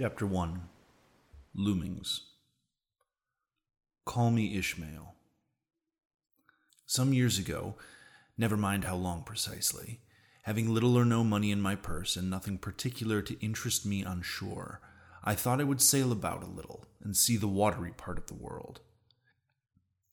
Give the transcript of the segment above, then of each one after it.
Chapter 1 Loomings. Call me Ishmael. Some years ago, never mind how long precisely, having little or no money in my purse and nothing particular to interest me on shore, I thought I would sail about a little and see the watery part of the world.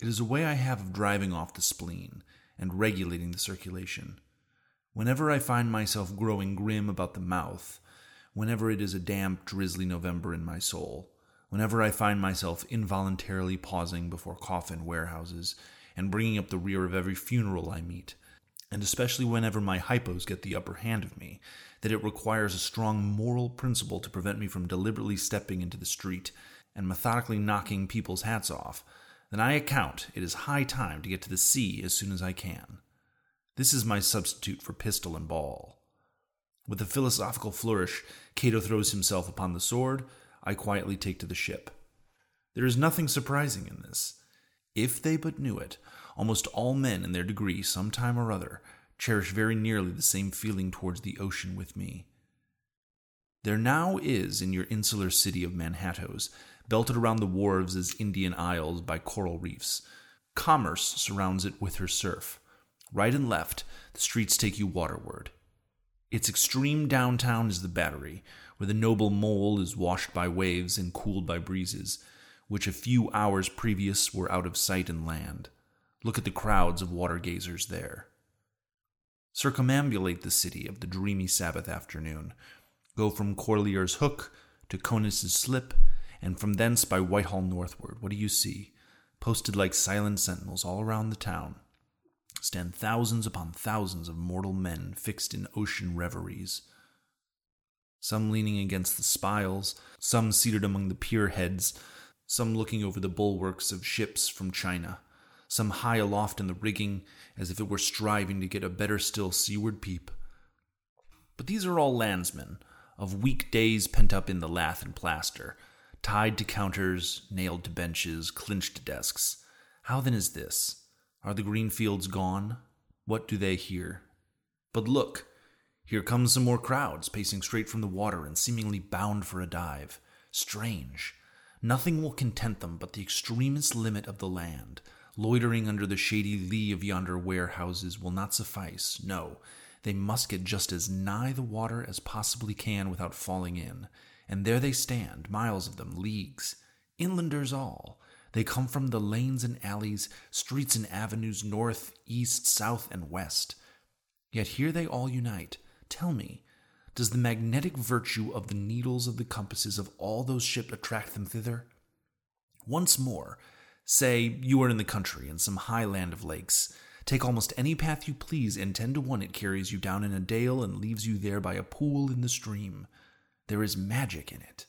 It is a way I have of driving off the spleen and regulating the circulation. Whenever I find myself growing grim about the mouth, whenever it is a damp, drizzly November in my soul, whenever I find myself involuntarily pausing before coffin warehouses and bringing up the rear of every funeral I meet, and especially whenever my hypos get the upper hand of me, that it requires a strong moral principle to prevent me from deliberately stepping into the street and methodically knocking people's hats off, then I account it is high time to get to the sea as soon as I can. This is my substitute for pistol and ball. With a philosophical flourish, Cato throws himself upon the sword. I quietly take to the ship. There is nothing surprising in this. If they but knew it, almost all men in their degree, some time or other, cherish very nearly the same feeling towards the ocean with me. There now is in your insular city of Manhattoes, belted around the wharves as Indian isles by coral reefs. Commerce surrounds it with her surf. Right and left, the streets take you waterward. Its extreme downtown is the Battery, where the noble mole is washed by waves and cooled by breezes, which a few hours previous were out of sight and land. Look at the crowds of water gazers there. Circumambulate the city of the dreamy Sabbath afternoon. Go from Corlear's Hook to Coenties Slip, and from thence by Whitehall northward. What do you see? Posted like silent sentinels all around the town, stand thousands upon thousands of mortal men fixed in ocean reveries. Some leaning against the spiles, some seated among the pier heads, some looking over the bulwarks of ships from China, some high aloft in the rigging, as if it were striving to get a better still seaward peep. But these are all landsmen, of week days pent up in the lath and plaster, tied to counters, nailed to benches, clinched to desks. How then is this? Are the green fields gone? What do they hear? But look, here come some more crowds, pacing straight from the water and seemingly bound for a dive. Strange. Nothing will content them but the extremest limit of the land. Loitering under the shady lee of yonder warehouses will not suffice. No, they must get just as nigh the water as possibly can without falling in. And there they stand, miles of them, leagues. Inlanders all, they come from the lanes and alleys, streets and avenues, north, east, south, and west. Yet here they all unite. Tell me, does the magnetic virtue of the needles of the compasses of all those ships attract them thither? Once more, say you are in the country in some high land of lakes. Take almost any path you please, and ten to one it carries you down in a dale and leaves you there by a pool in the stream. There is magic in it.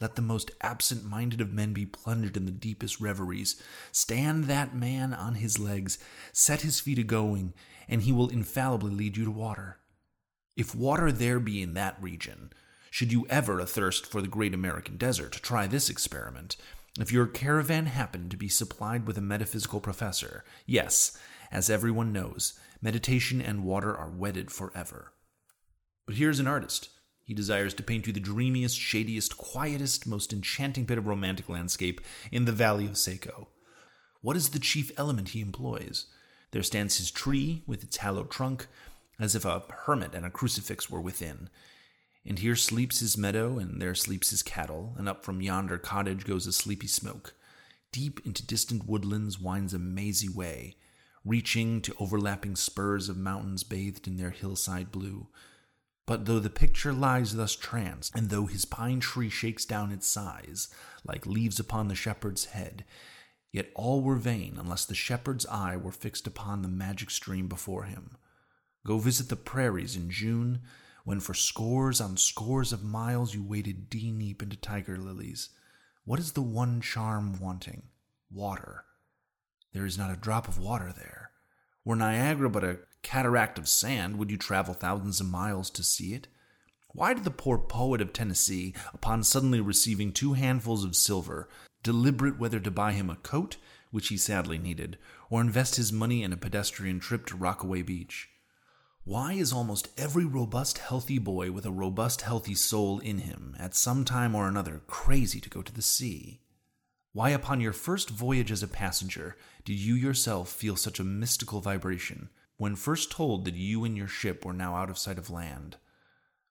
Let the most absent minded of men be plunged in the deepest reveries. Stand that man on his legs, set his feet a going, and he will infallibly lead you to water. If water there be in that region, should you ever athirst for the great American desert, try this experiment. If your caravan happen to be supplied with a metaphysical professor, yes, as everyone knows, meditation and water are wedded forever. But here's an artist he desires to paint you the dreamiest, shadiest, quietest, most enchanting bit of romantic landscape in the valley of Saco. What is the chief element he employs? There stands his tree with its hallowed trunk, as if a hermit and a crucifix were within. And here sleeps his meadow, and there sleeps his cattle, and up from yonder cottage goes a sleepy smoke. Deep into distant woodlands winds a mazy way, reaching to overlapping spurs of mountains bathed in their hillside blue. But though the picture lies thus tranced, and though his pine tree shakes down its sighs, like leaves upon the shepherd's head, yet all were vain unless the shepherd's eye were fixed upon the magic stream before him. Go visit the prairies in June, when for scores on scores of miles you waded knee deep into tiger lilies. What is the one charm wanting? Water. There is not a drop of water there. Were Niagara but a cataract of sand, would you travel thousands of miles to see it? Why did the poor poet of Tennessee, upon suddenly receiving two handfuls of silver, deliberate whether to buy him a coat, which he sadly needed, or invest his money in a pedestrian trip to Rockaway Beach? Why is almost every robust, healthy boy with a robust, healthy soul in him, at some time or another, crazy to go to the sea? Why, upon your first voyage as a passenger, did you yourself feel such a mystical vibration when first told that you and your ship were now out of sight of land?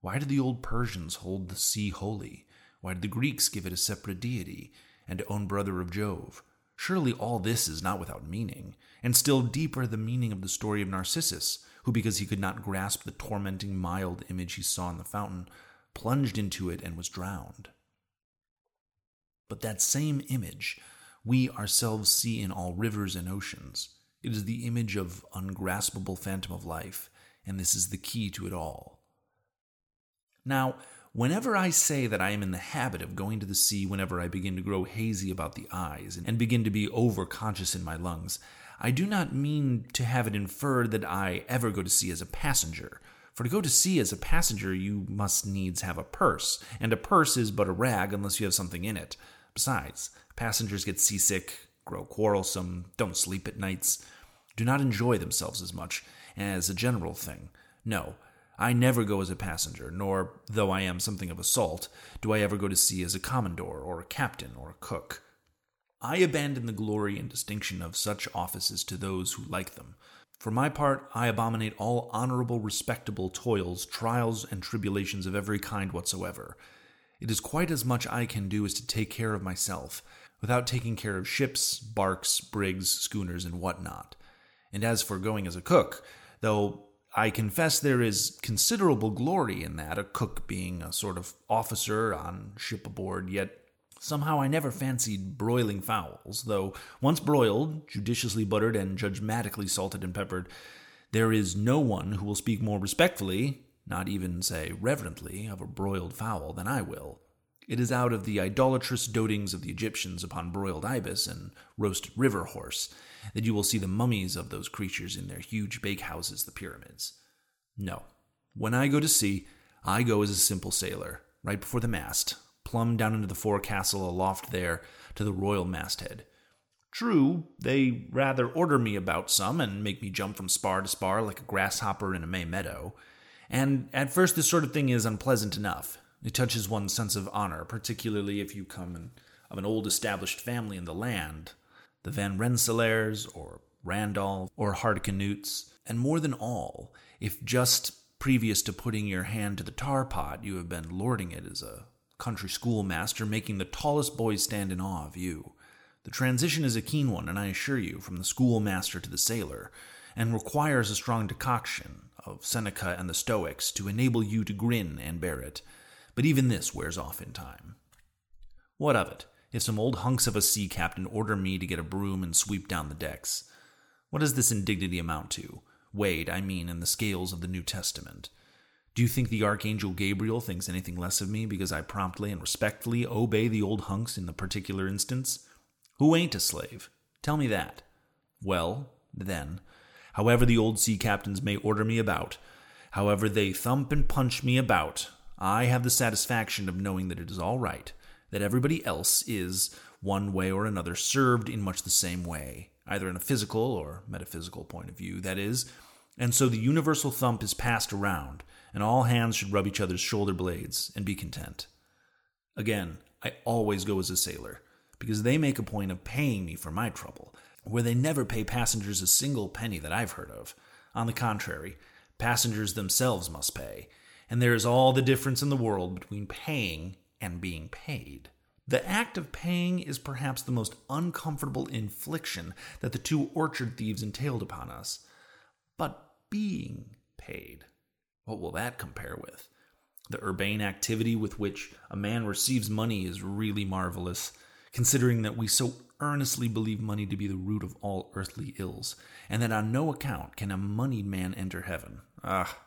Why did the old Persians hold the sea holy? Why did the Greeks give it a separate deity and own brother of Jove? Surely all this is not without meaning, and still deeper the meaning of the story of Narcissus, who, because he could not grasp the tormenting mild image he saw in the fountain, plunged into it and was drowned. But that same image we ourselves see in all rivers and oceans. It is the image of ungraspable phantom of life, and this is the key to it all. Now, Whenever I say that I am in the habit of going to the sea whenever I begin to grow hazy about the eyes and begin to be overconscious in my lungs, I do not mean to have it inferred that I ever go to sea as a passenger. For to go to sea as a passenger, you must needs have a purse, and a purse is but a rag unless you have something in it. Besides, passengers get seasick, grow quarrelsome, don't sleep at nights, do not enjoy themselves as much as a general thing. No, I never go as a passenger, nor, though I am something of a salt, do I ever go to sea as a commodore, or a captain, or a cook. I abandon the glory and distinction of such offices to those who like them. For my part, I abominate all honorable, respectable toils, trials, and tribulations of every kind whatsoever. It is quite as much I can do as to take care of myself, without taking care of ships, barks, brigs, schooners, and what not. And as for going as a cook, though I confess there is considerable glory in that, a cook being a sort of officer on ship aboard, yet somehow I never fancied broiling fowls, though once broiled, judiciously buttered, and judgmatically salted and peppered, there is no one who will speak more respectfully, not even say reverently, of a broiled fowl than I will. It is out of the idolatrous dotings of the Egyptians upon broiled ibis and roasted river horse that you will see the mummies of those creatures in their huge bakehouses, the pyramids. No. When I go to sea, I go as a simple sailor, right before the mast, plumb down into the forecastle aloft there to the royal masthead. True, they rather order me about some and make me jump from spar to spar like a grasshopper in a May meadow. And at first, this sort of thing is unpleasant enough. It touches one's sense of honor, particularly if you come of an old established family in the land, the Van Rensselaers or Randolph or Hardicanutes, and more than all, if just previous to putting your hand to the tar pot you have been lording it as a country schoolmaster, making the tallest boys stand in awe of you. The transition is a keen one, and I assure you, from the schoolmaster to the sailor, and requires a strong decoction of Seneca and the Stoics to enable you to grin and bear it. But even this wears off in time. What of it? if some old hunks of a sea captain order me to get a broom and sweep down the decks. What does this indignity amount to? Weighed, I mean, in the scales of the New Testament. Do you think the Archangel Gabriel thinks anything less of me because I promptly and respectfully obey the old hunks in the particular instance? Who ain't a slave? Tell me that. Well, then, however the old sea captains may order me about, however they thump and punch me about, I have the satisfaction of knowing that it is all right, that everybody else is, one way or another, served in much the same way, either in a physical or metaphysical point of view, that is. And so the universal thump is passed around, and all hands should rub each other's shoulder blades and be content. Again, I always go as a sailor, because they make a point of paying me for my trouble, where they never pay passengers a single penny that I've heard of. On the contrary, passengers themselves must pay, and there is all the difference in the world between paying and being paid. The act of paying is perhaps the most uncomfortable infliction that the two orchard thieves entailed upon us. But being paid, what will that compare with? The urbane activity with which a man receives money is really marvelous, considering that we so earnestly believe money to be the root of all earthly ills, and that on no account can a moneyed man enter heaven. Ah,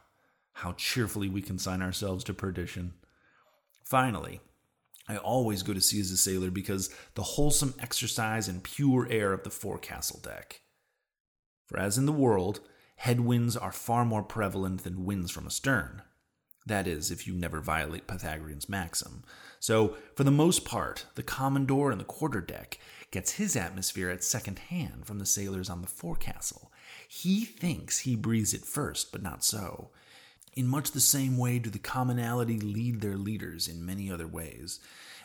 how cheerfully we consign ourselves to perdition. Finally, I always go to sea as a sailor because the wholesome exercise and pure air of the forecastle deck. For as in the world, headwinds are far more prevalent than winds from astern. That is, if you never violate Pythagoras's maxim. So, for the most part, the commodore and the quarterdeck gets his atmosphere at second hand from the sailors on the forecastle. He thinks he breathes it first, but not so. In much the same way do the commonality lead their leaders in many other ways.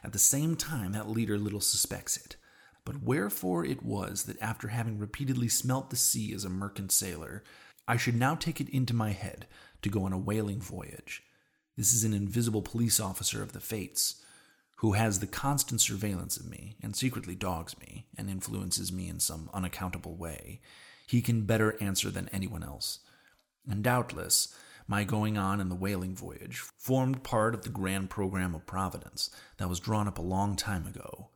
At the same time, that leader little suspects it. But wherefore it was that after having repeatedly smelt the sea as a merchant sailor, I should now take it into my head to go on a whaling voyage. This is an invisible police officer of the fates, who has the constant surveillance of me, and secretly dogs me, and influences me in some unaccountable way. He can better answer than anyone else. And doubtless, my going on in the whaling voyage formed part of the grand program of Providence that was drawn up a long time ago.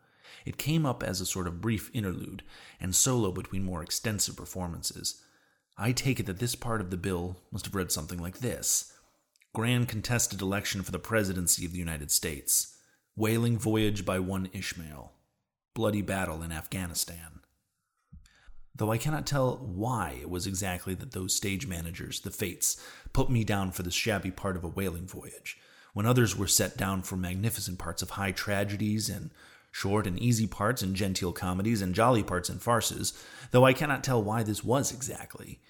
It came up as a sort of brief interlude and solo between more extensive performances. I take it that this part of the bill must have read something like this Grand contested election for the presidency of the United States. Whaling voyage by one Ishmael. Bloody battle in Afghanistan. Though I cannot tell why it was exactly that those stage managers, the Fates, put me down for the shabby part of a whaling voyage, when others were set down for magnificent parts of high tragedies and short and easy parts in genteel comedies and jolly parts in farces, though I cannot tell why this was exactly.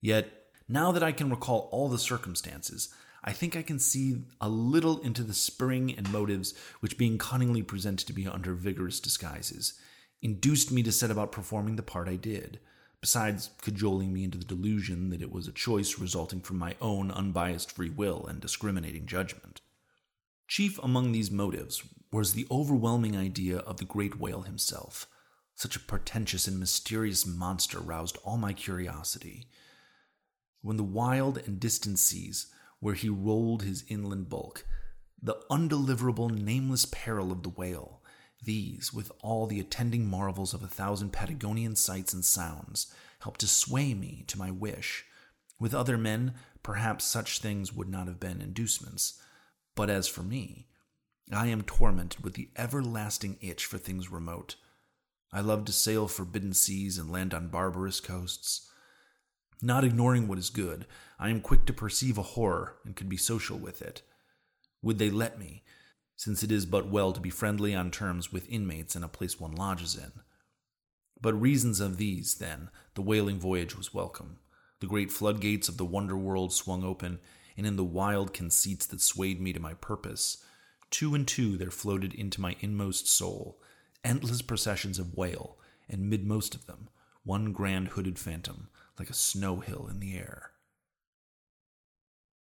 Yet, now that I can recall all the circumstances, I think I can see a little into the spring and motives which, being cunningly presented to me under vigorous disguises, induced me to set about performing the part I did, besides cajoling me into the delusion that it was a choice resulting from my own unbiased free will and discriminating judgment. Chief among these motives was the overwhelming idea of the great whale himself. Such a portentous and mysterious monster roused all my curiosity. When the wild and distant seas, where he rolled his inland bulk, the undeliverable, nameless peril of the whale, these, with all the attending marvels of a thousand Patagonian sights and sounds, helped to sway me to my wish. With other men, perhaps such things would not have been inducements. But as for me, I am tormented with the everlasting itch for things remote. I love to sail forbidden seas and land on barbarous coasts. Not ignoring what is good, I am quick to perceive a horror and could be social with it. Would they let me, since it is but well to be friendly on terms with inmates in a place one lodges in? But reasons of these, then, the whaling voyage was welcome. The great floodgates of the wonder world swung open, and in the wild conceits that swayed me to my purpose, Two and two there floated into my inmost soul endless processions of whale, and midmost of them, one grand hooded phantom, like a snow hill in the air.